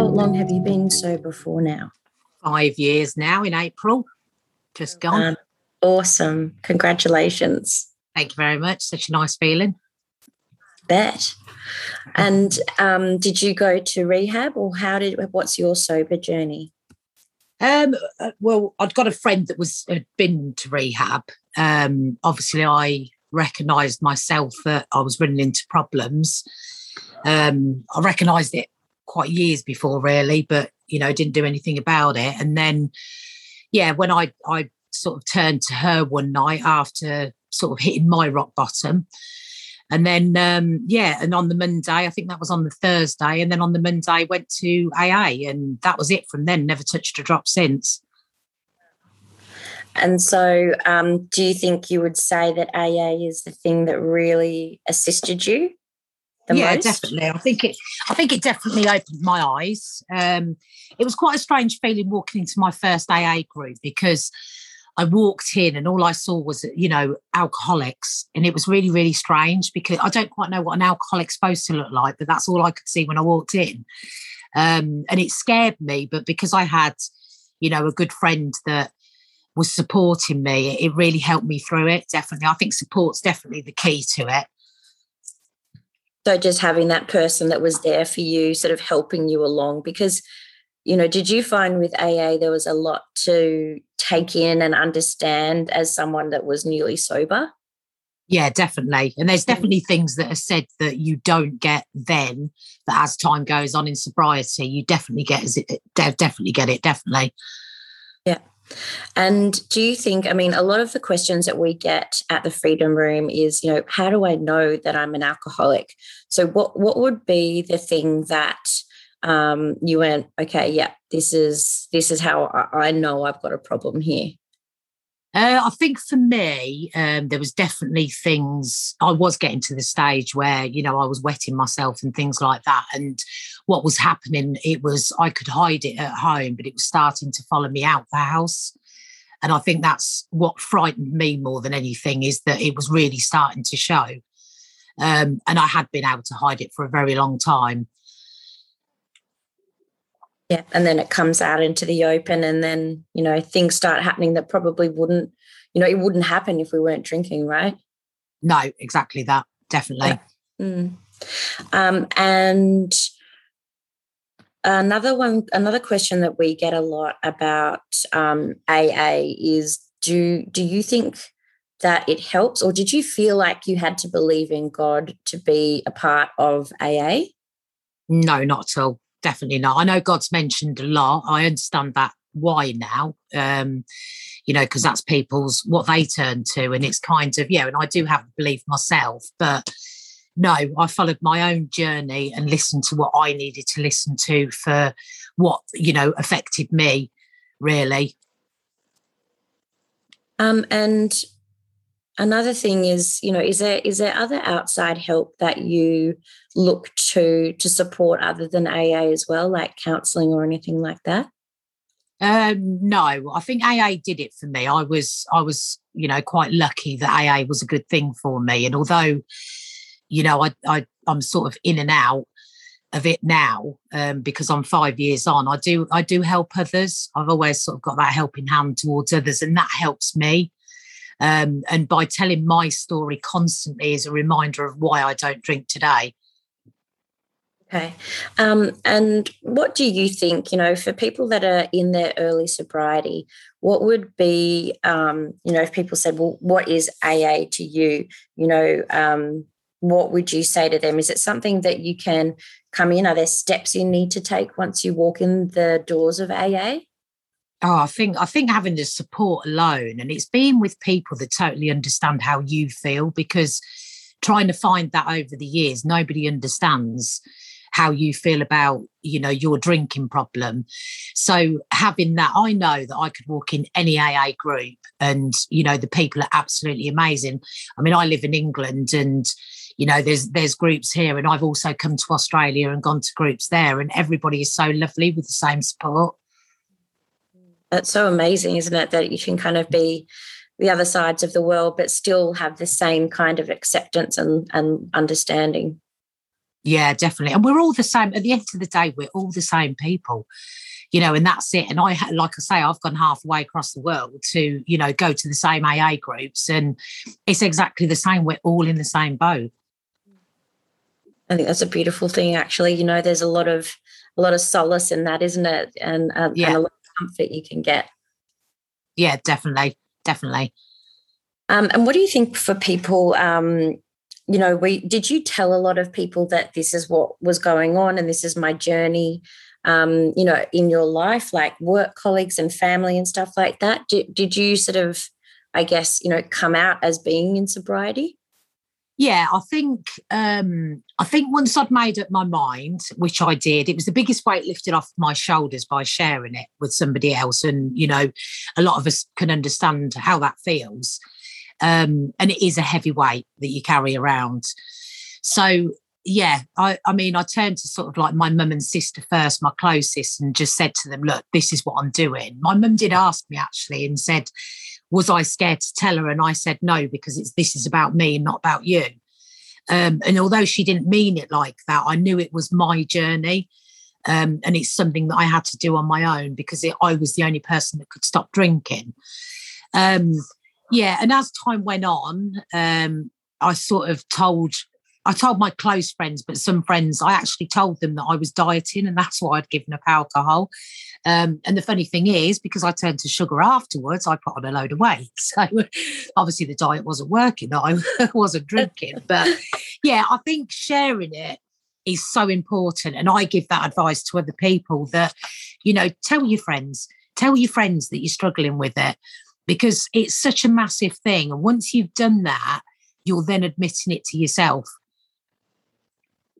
how long have you been sober for now? Five years now in April, just gone. Um, awesome. Congratulations. Thank you very much. Such a nice feeling. Bet. And um, did you go to rehab or how did, what's your sober journey? Um, uh, well, I'd got a friend that was had been to rehab. Um, obviously, I recognised myself that I was running into problems. Um, I recognised it quite years before, really, but you know, didn't do anything about it. And then, yeah, when I I sort of turned to her one night after sort of hitting my rock bottom, and then, um, yeah, and on the Monday, I think that was on the Thursday, and then on the Monday, went to AA, and that was it from then. Never touched a drop since. And so, um, do you think you would say that AA is the thing that really assisted you? Yeah, most? definitely. I think it. I think it definitely opened my eyes. Um, it was quite a strange feeling walking into my first AA group because I walked in and all I saw was, you know, alcoholics. And it was really, really strange because I don't quite know what an alcoholic's supposed to look like, but that's all I could see when I walked in. Um, and it scared me, but because I had, you know, a good friend that was supporting me, it really helped me through it. Definitely. I think support's definitely the key to it. So just having that person that was there for you, sort of helping you along, because you know, did you find with AA there was a lot to take in and understand as someone that was newly sober? Yeah, definitely. And there's mm. definitely things that are said that you don't get then, that as time goes on in sobriety, you definitely get it, definitely get it, definitely. And do you think, I mean, a lot of the questions that we get at the Freedom Room is, you know, how do I know that I'm an alcoholic? So what what would be the thing that um, you went, okay, yeah, this is this is how I know I've got a problem here? Uh, I think for me, um, there was definitely things. I was getting to the stage where you know I was wetting myself and things like that. And what was happening, it was I could hide it at home, but it was starting to follow me out the house. And I think that's what frightened me more than anything is that it was really starting to show. Um, and I had been able to hide it for a very long time. Yeah. And then it comes out into the open and then, you know, things start happening that probably wouldn't, you know, it wouldn't happen if we weren't drinking, right? No, exactly that. Definitely. Yeah. Mm. Um, and another one, another question that we get a lot about um, AA is do do you think that it helps, or did you feel like you had to believe in God to be a part of AA? No, not at all definitely not. I know God's mentioned a lot. I understand that why now. Um, you know, because that's people's what they turn to, and it's kind of yeah. And I do have belief myself, but no, I followed my own journey and listened to what I needed to listen to for what you know affected me, really. Um, and another thing is you know is there is there other outside help that you look to to support other than aa as well like counseling or anything like that? Um, no i think aa did it for me. I was i was you know quite lucky that aa was a good thing for me. And although you know i, I i'm sort of in and out of it now um, because i'm five years on i do i do help others i've always sort of got that helping hand towards others and that helps me um, and by telling my story constantly is a reminder of why I don't drink today. Okay. Um, and what do you think, you know, for people that are in their early sobriety, what would be, um, you know, if people said, well, what is AA to you? You know, um, what would you say to them? Is it something that you can come in? Are there steps you need to take once you walk in the doors of AA? Oh, I think I think having the support alone and it's being with people that totally understand how you feel because trying to find that over the years, nobody understands how you feel about you know your drinking problem. So having that i know that i could walk in any aa group and you know the people are absolutely amazing. I mean i live in england and you know there's there's groups here and i've also come to australia and gone to groups there and everybody is so lovely with the same support. It's so amazing, isn't it, that you can kind of be the other sides of the world, but still have the same kind of acceptance and, and understanding. Yeah, definitely. And we're all the same. At the end of the day, we're all the same people, you know, and that's it. And I, like I say, I've gone halfway across the world to, you know, go to the same AA groups, and it's exactly the same. We're all in the same boat. I think that's a beautiful thing, actually. You know, there's a lot of a lot of solace in that, isn't it? And, uh, yeah. and a lot of comfort you can get. Yeah, definitely, definitely. Um, and what do you think for people? Um, you know, we did you tell a lot of people that this is what was going on and this is my journey? Um, you know, in your life, like work colleagues and family and stuff like that. Did, did you sort of, I guess, you know, come out as being in sobriety? yeah, I think um, I think once I'd made up my mind, which I did, it was the biggest weight lifted off my shoulders by sharing it with somebody else. And you know, a lot of us can understand how that feels. Um, and it is a heavy weight that you carry around. So yeah, I, I mean, I turned to sort of like my mum and sister first, my closest, and just said to them, look, this is what I'm doing. My mum did ask me actually and said, was I scared to tell her? And I said no, because it's this is about me and not about you. Um, and although she didn't mean it like that, I knew it was my journey. Um, and it's something that I had to do on my own because it, I was the only person that could stop drinking. Um, yeah, and as time went on, um, I sort of told I told my close friends, but some friends I actually told them that I was dieting, and that's why I'd given up alcohol. Um, and the funny thing is, because I turned to sugar afterwards, I put on a load of weight. So obviously the diet wasn't working, I wasn't drinking. But yeah, I think sharing it is so important. And I give that advice to other people that, you know, tell your friends, tell your friends that you're struggling with it because it's such a massive thing. And once you've done that, you're then admitting it to yourself.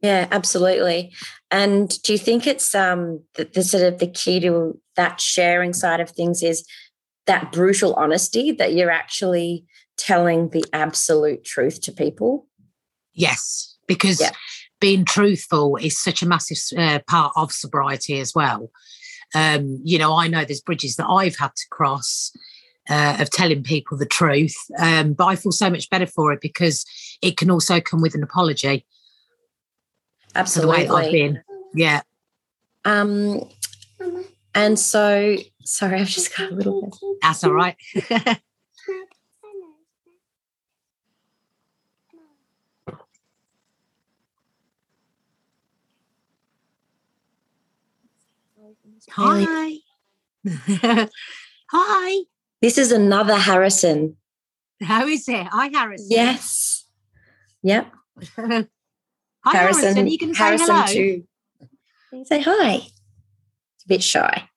Yeah, absolutely. And do you think it's um the, the sort of the key to that sharing side of things is that brutal honesty that you're actually telling the absolute truth to people? Yes, because yeah. being truthful is such a massive uh, part of sobriety as well. Um, you know, I know there's bridges that I've had to cross uh, of telling people the truth, um, but I feel so much better for it because it can also come with an apology. Absolutely. the way I've been. Yeah. Um, and so, sorry, I've just got a little bit. That's all right. Hi. Hi. This is another Harrison. How is it? Hi, Harrison. Yes. Yep. Hi, Harrison. Harrison. You can Harrison say hello. too. You say hi? It's a bit shy.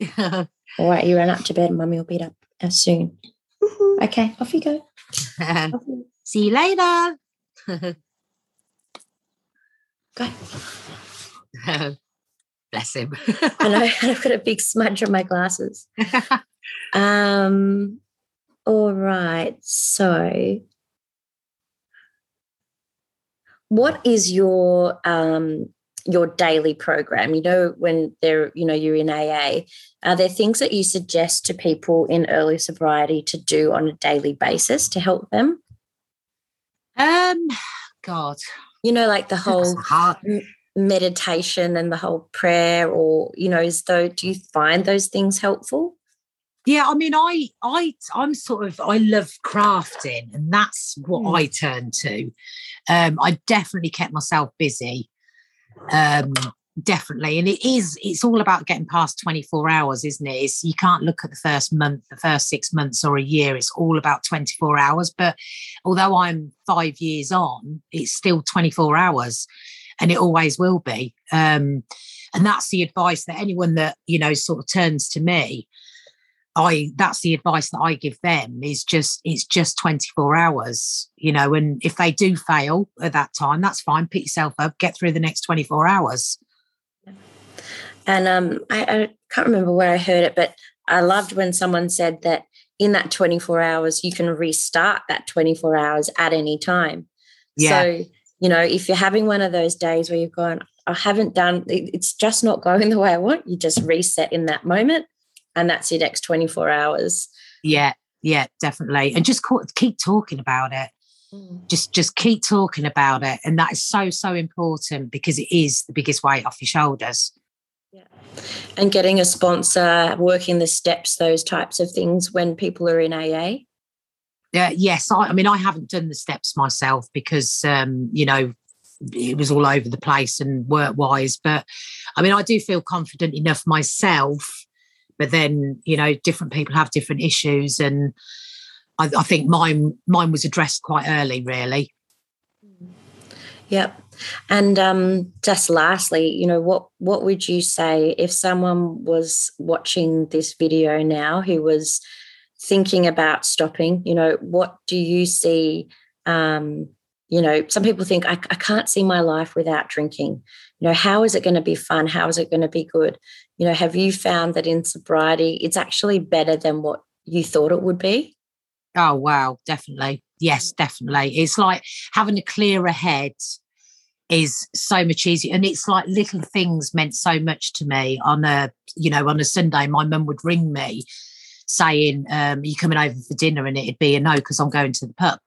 All right, you run up to bed. Mummy will be up as soon. okay, off you go. See you later. go. Bless him. I know. I've got a big smudge on my glasses. Um. All right. So what is your um, your daily program? You know, when they're you know you're in AA, are there things that you suggest to people in early sobriety to do on a daily basis to help them? Um, God, you know, like the whole meditation and the whole prayer, or you know, is though do you find those things helpful? Yeah, I mean, I, I, I'm sort of, I love crafting, and that's what mm. I turn to. Um, I definitely kept myself busy, um, definitely, and it is, it's all about getting past 24 hours, isn't it? It's, you can't look at the first month, the first six months, or a year. It's all about 24 hours. But although I'm five years on, it's still 24 hours, and it always will be. Um, and that's the advice that anyone that you know sort of turns to me I that's the advice that I give them is just it's just 24 hours, you know, and if they do fail at that time, that's fine. Pick yourself up, get through the next 24 hours. And um, I, I can't remember where I heard it, but I loved when someone said that in that 24 hours, you can restart that 24 hours at any time. Yeah. So, you know, if you're having one of those days where you've gone, I haven't done, it's just not going the way I want, you just reset in that moment and that's your next 24 hours. Yeah, yeah, definitely. And just keep talking about it. Mm. Just just keep talking about it. And that is so, so important because it is the biggest weight off your shoulders. Yeah. And getting a sponsor, working the steps, those types of things when people are in AA. Yeah, yes. I, I mean, I haven't done the steps myself because um, you know, it was all over the place and work wise. But I mean, I do feel confident enough myself. But then, you know, different people have different issues, and I, I think mine mine was addressed quite early, really. Yep. And um, just lastly, you know, what what would you say if someone was watching this video now who was thinking about stopping? You know, what do you see? Um, you know, some people think I, I can't see my life without drinking. You know, how is it going to be fun? How is it going to be good? You know, have you found that in sobriety it's actually better than what you thought it would be? Oh wow, definitely. Yes, mm. definitely. It's like having a clearer head is so much easier and it's like little things meant so much to me on a you know on a sunday my mum would ring me saying um, are you coming over for dinner and it'd be a no because i'm going to the pub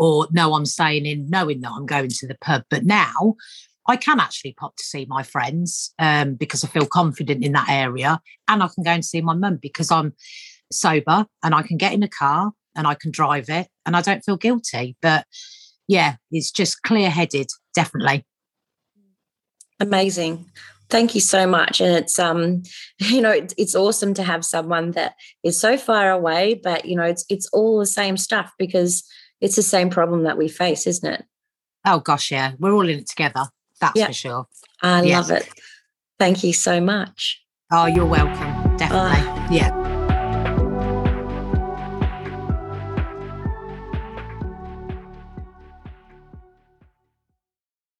or no i'm staying in knowing that i'm going to the pub but now i can actually pop to see my friends um, because i feel confident in that area and i can go and see my mum because i'm sober and i can get in a car and i can drive it and i don't feel guilty but yeah, it's just clear headed, definitely. Amazing. Thank you so much. And it's um, you know, it's, it's awesome to have someone that is so far away, but you know, it's it's all the same stuff because it's the same problem that we face, isn't it? Oh gosh, yeah. We're all in it together. That's yeah. for sure. I yeah. love it. Thank you so much. Oh, you're welcome. Definitely. Uh, yeah.